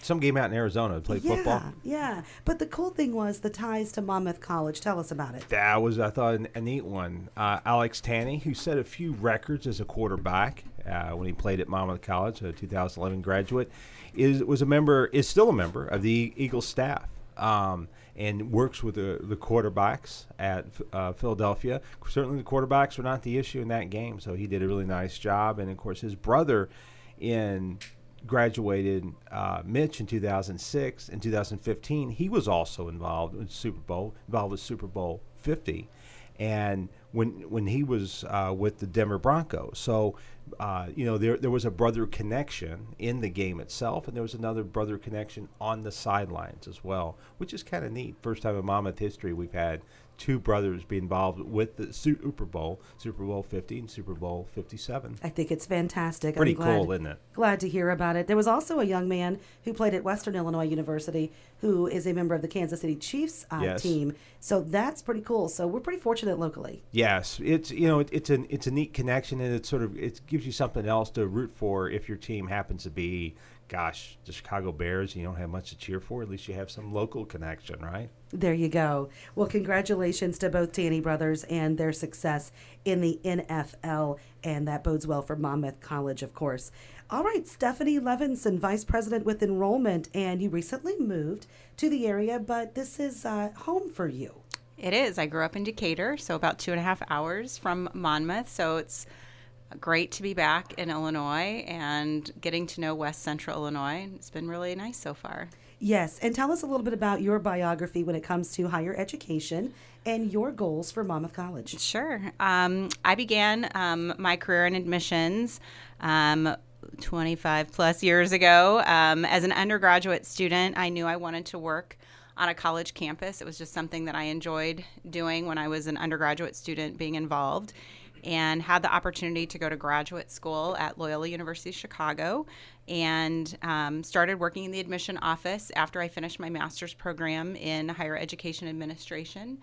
Some game out in Arizona, played yeah, football. Yeah, but the cool thing was the ties to Monmouth College. Tell us about it. That was, I thought, a neat one. Uh, Alex Tanney, who set a few records as a quarterback uh, when he played at Monmouth College, a 2011 graduate, is was a member, is still a member of the Eagles staff. Um, and works with the, the quarterbacks at uh, Philadelphia. Certainly, the quarterbacks were not the issue in that game, so he did a really nice job. And of course, his brother in graduated uh, Mitch in 2006. In 2015, he was also involved in Super Bowl, involved with Super Bowl 50, and when when he was uh, with the Denver Broncos. So, uh, you know, there there was a brother connection in the game itself, and there was another brother connection on the sidelines as well, which is kind of neat. First time in Monmouth history we've had two brothers be involved with the Super Bowl, Super Bowl 50 and Super Bowl 57. I think it's fantastic. Pretty I'm glad, cool, isn't it? Glad to hear about it. There was also a young man who played at Western Illinois University who is a member of the Kansas City Chiefs uh, Yes. team. So that's pretty cool. So we're pretty fortunate locally. Yes, it's you know it, it's an it's a neat connection and it's sort of it gives you something else to root for if your team happens to be gosh the Chicago Bears you don't have much to cheer for at least you have some local connection right There you go. Well, congratulations to both Tanney brothers and their success in the NFL, and that bodes well for Monmouth College, of course. All right, Stephanie Levinson, Vice President with Enrollment, and you recently moved to the area, but this is uh, home for you. It is. I grew up in Decatur, so about two and a half hours from Monmouth. So it's great to be back in Illinois and getting to know West Central Illinois. It's been really nice so far. Yes, and tell us a little bit about your biography when it comes to higher education and your goals for Monmouth College. Sure. Um, I began um, my career in admissions um, 25 plus years ago. Um, as an undergraduate student, I knew I wanted to work on a college campus. It was just something that I enjoyed doing when I was an undergraduate student, being involved. And had the opportunity to go to graduate school at Loyola University Chicago and um, started working in the admission office after I finished my master's program in higher education administration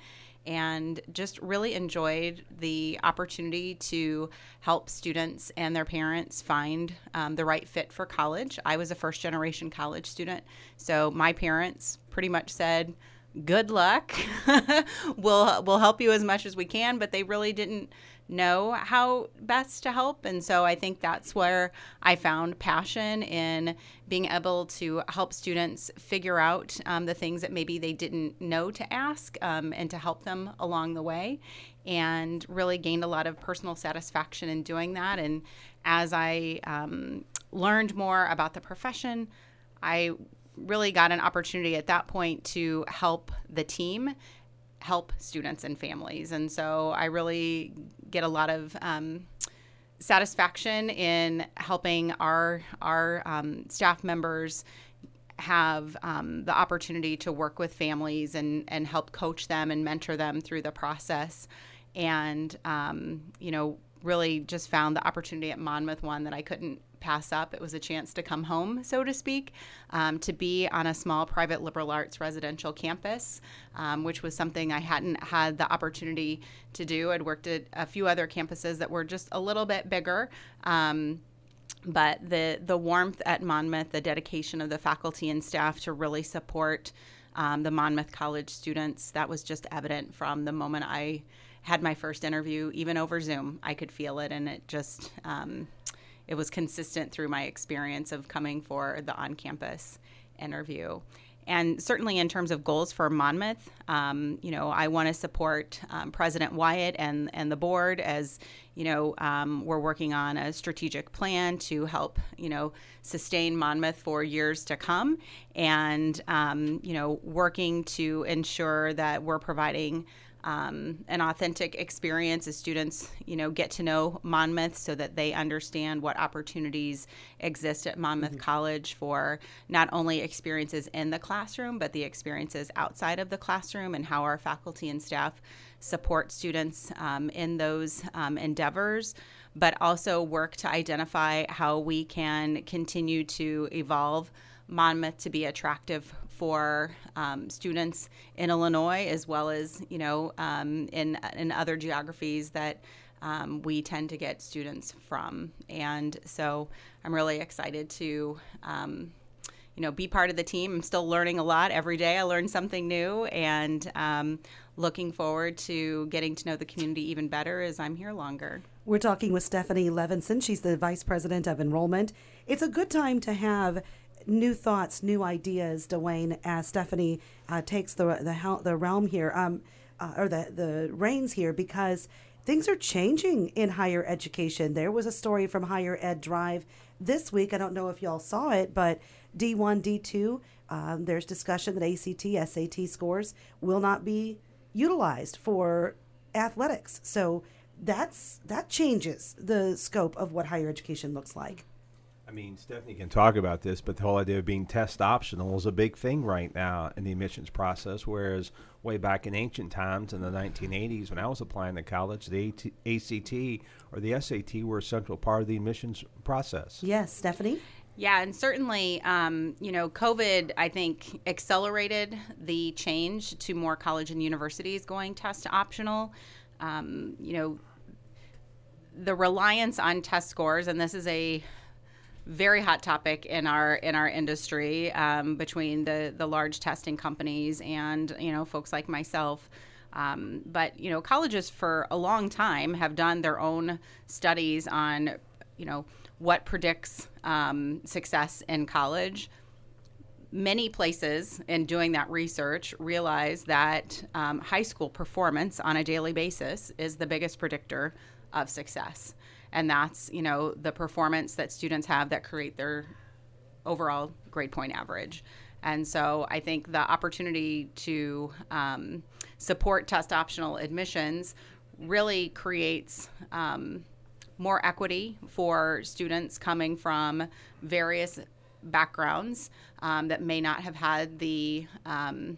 and just really enjoyed the opportunity to help students and their parents find um, the right fit for college. I was a first generation college student, so my parents pretty much said, Good luck. we'll, we'll help you as much as we can, but they really didn't know how best to help. And so I think that's where I found passion in being able to help students figure out um, the things that maybe they didn't know to ask um, and to help them along the way. And really gained a lot of personal satisfaction in doing that. And as I um, learned more about the profession, I really got an opportunity at that point to help the team help students and families. And so I really get a lot of um, satisfaction in helping our our um, staff members have um, the opportunity to work with families and and help coach them and mentor them through the process. And um, you know, really just found the opportunity at Monmouth one that I couldn't pass up. It was a chance to come home, so to speak, um, to be on a small private liberal arts residential campus, um, which was something I hadn't had the opportunity to do. I'd worked at a few other campuses that were just a little bit bigger. Um, but the the warmth at Monmouth, the dedication of the faculty and staff to really support um, the Monmouth College students, that was just evident from the moment I had my first interview, even over Zoom. I could feel it, and it just um, it was consistent through my experience of coming for the on-campus interview. And certainly in terms of goals for Monmouth, um, you know, I want to support um, President Wyatt and, and the board as, you know, um, we're working on a strategic plan to help, you know, sustain Monmouth for years to come and, um, you know, working to ensure that we're providing um, an authentic experience as students, you know, get to know Monmouth so that they understand what opportunities exist at Monmouth College for not only experiences in the classroom, but the experiences outside of the classroom and how our faculty and staff support students um, in those um, endeavors. But also work to identify how we can continue to evolve Monmouth to be attractive for um, students in Illinois as well as you know um, in in other geographies that um, we tend to get students from, and so I'm really excited to. Um, you know, be part of the team. I'm still learning a lot every day. I learn something new, and um, looking forward to getting to know the community even better as I'm here longer. We're talking with Stephanie Levinson. She's the Vice President of Enrollment. It's a good time to have new thoughts, new ideas, Duane, as Stephanie uh, takes the, the, the realm here, um, uh, or the, the reins here, because things are changing in higher education. There was a story from Higher Ed Dive this week. I don't know if y'all saw it, but D1, D2, um, there's discussion that ACT, SAT scores will not be utilized for athletics. So that's that changes the scope of what higher education looks like. I mean, Stephanie can talk about this, but the whole idea of being test optional is a big thing right now in the admissions process. Whereas way back in ancient times in the 1980s, when I was applying to college, the ACT or the SAT were a central part of the admissions process. Yes, Stephanie? Yeah, and certainly, um, you know, COVID, I think, accelerated the change to more college and universities going test optional. Um, you know, the reliance on test scores, and this is a very hot topic in our in our industry um, between the the large testing companies and you know folks like myself. Um, but you know, colleges for a long time have done their own studies on you know what predicts um, success in college. Many places in doing that research realize that um, high school performance on a daily basis is the biggest predictor of success and that's you know the performance that students have that create their overall grade point average. And so I think the opportunity to um, support test optional admissions really creates um, more equity for students coming from various backgrounds um, that may not have had the um,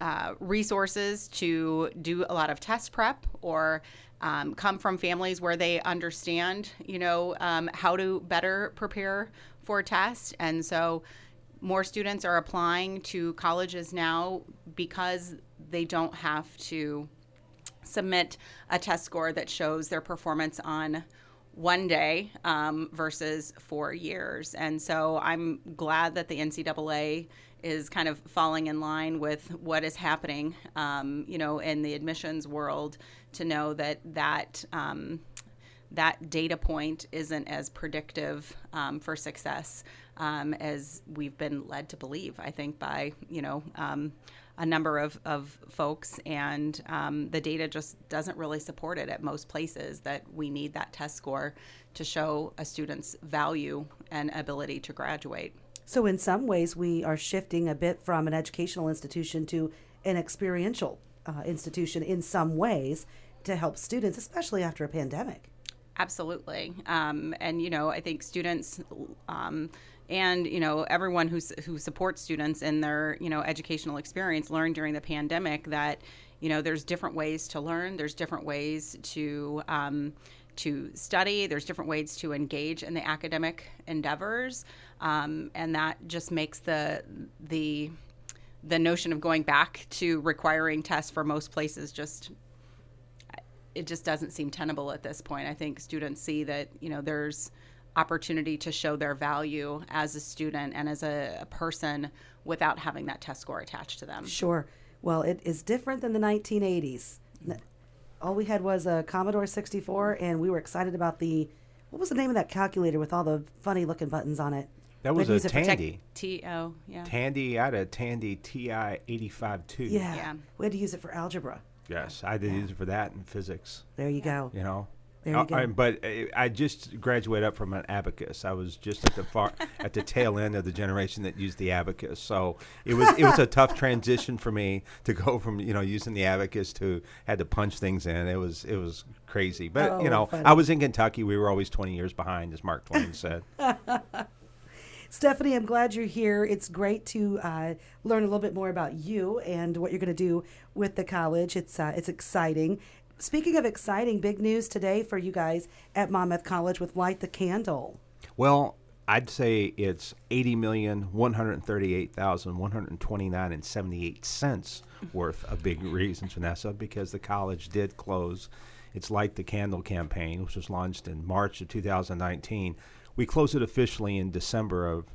uh, resources to do a lot of test prep or um, come from families where they understand, you know, um, how to better prepare for a test. And so more students are applying to colleges now because they don't have to submit a test score that shows their performance on one day um, versus four years. And so I'm glad that the NCAA is kind of falling in line with what is happening, um, you know, in the admissions world to know that that um, that data point isn't as predictive um, for success um, as we've been led to believe. I think by you know um, a number of, of folks, and um, the data just doesn't really support it at most places that we need that test score to show a student's value and ability to graduate. So, in some ways, we are shifting a bit from an educational institution to an experiential uh, institution in some ways to help students, especially after a pandemic. Absolutely. Um, and, you know, I think students um, and, you know, everyone who, who supports students in their, you know, educational experience learned during the pandemic that, you know, there's different ways to learn, there's different ways to, um, to study. There's different ways to engage in the academic endeavors, um, and that just makes the the the notion of going back to requiring tests for most places just it just doesn't seem tenable at this point. I think students see that you know there's opportunity to show their value as a student and as a, a person without having that test score attached to them. Sure. Well, it is different than the 1980s all we had was a Commodore 64, and we were excited about the what was the name of that calculator with all the funny looking buttons on it? That was a Tandy. T O, yeah. Tandy, I had a Tandy TI 85 too. Yeah. yeah. We had to use it for algebra. Yes, I did yeah. use it for that in physics. There you go. You know, there uh, go. I, but I just graduated up from an abacus. I was just at the far at the tail end of the generation that used the abacus. So it was it was a tough transition for me to go from you know using the abacus to had to punch things in. It was it was crazy. But oh, you know, funny. I was in Kentucky. We were always 20 years behind, as Mark Twain said. Stephanie, I'm glad you're here. It's great to uh, learn a little bit more about you and what you're going to do with the college. It's uh, it's exciting. Speaking of exciting, big news today for you guys at Monmouth College with Light the Candle. Well, I'd say it's eighty million one hundred thirty-eight thousand one hundred twenty-nine and seventy-eight cents worth of big reasons, Vanessa, because the college did close its Light the Candle campaign, which was launched in March of 2019. We closed it officially in December of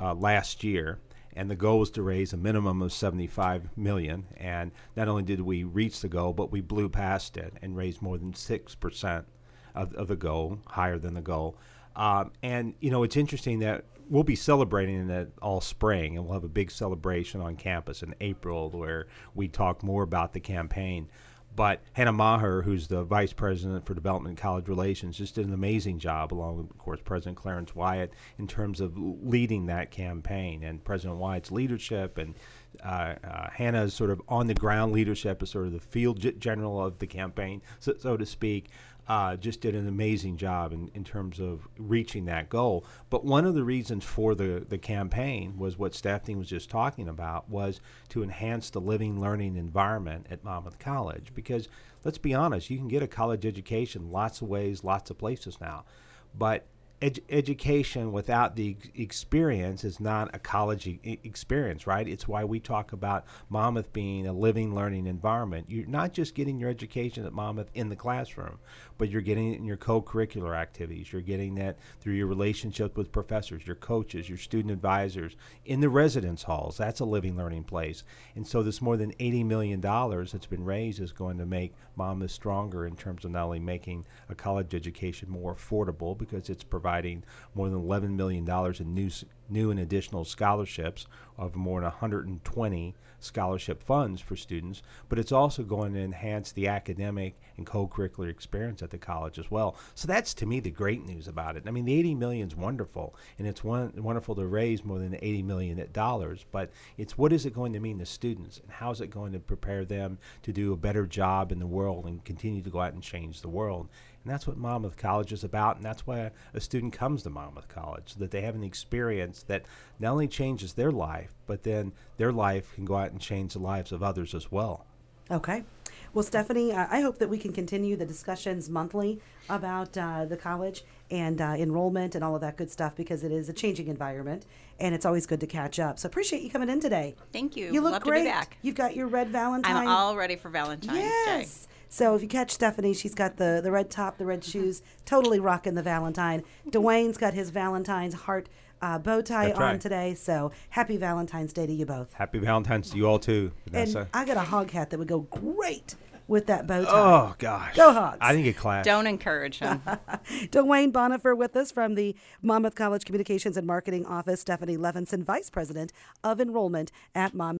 uh, last year, and the goal was to raise a minimum of 75 million. And not only did we reach the goal, but we blew past it and raised more than six percent of, of the goal, higher than the goal. Um, and you know, it's interesting that we'll be celebrating it all spring, and we'll have a big celebration on campus in April where we talk more about the campaign. But Hannah Maher, who's the vice president for development and college relations, just did an amazing job, along with, of course, President Clarence Wyatt, in terms of leading that campaign. And President Wyatt's leadership and uh, uh, Hannah's sort of on the ground leadership as sort of the field general of the campaign, so, so to speak uh, just did an amazing job in, in terms of reaching that goal. But one of the reasons for the, the campaign was what Stephanie was just talking about was to enhance the living learning environment at Monmouth College. Because let's be honest, you can get a college education lots of ways, lots of places now. But ed- education without the experience is not a college e- experience, right? It's why we talk about Monmouth being a living, learning environment. You're not just getting your education at Monmouth in the classroom, but you're getting it in your co-curricular activities. You're getting that through your relationship with professors, your coaches, your student advisors, in the residence halls. That's a living, learning place. And so this more than $80 million that's been raised is going to make Monmouth stronger in terms of not only making a college education more affordable because it's providing more than $11 million in new, new and additional scholarships of more than 120 scholarship funds for students, but it's also going to enhance the academic and co-curricular experience at the college as well. So that's to me the great news about it. I mean, the 80 million is wonderful, and it's one, wonderful to raise more than 80 million dollars. But it's what is it going to mean to students, and how is it going to prepare them to do a better job in the world and continue to go out and change the world? And that's what Monmouth College is about, and that's why a student comes to Monmouth College, so that they have an experience that not only changes their life, but then their life can go out and change the lives of others as well. Okay. Well, Stephanie, uh, I hope that we can continue the discussions monthly about uh, the college and uh, enrollment and all of that good stuff because it is a changing environment and it's always good to catch up. So appreciate you coming in today. Thank you. You look Love great. To be back. You've got your red Valentine. I'm all ready for Valentine's yes. Day. So if you catch Stephanie, she's got the, the red top, the red shoes, totally rocking the Valentine. Duane's got his Valentine's heart uh, bow tie That's on right. today. So happy Valentine's Day to you both. Happy Valentine's to you all too, Vanessa. And I got a hog hat that would go great with that bow tie. oh gosh, Go Hogs. I think it clashed. Don't encourage him. Duane Bonifer with us from the Monmouth College Communications and Marketing Office. Stephanie Levinson, Vice President of Enrollment at Monmouth.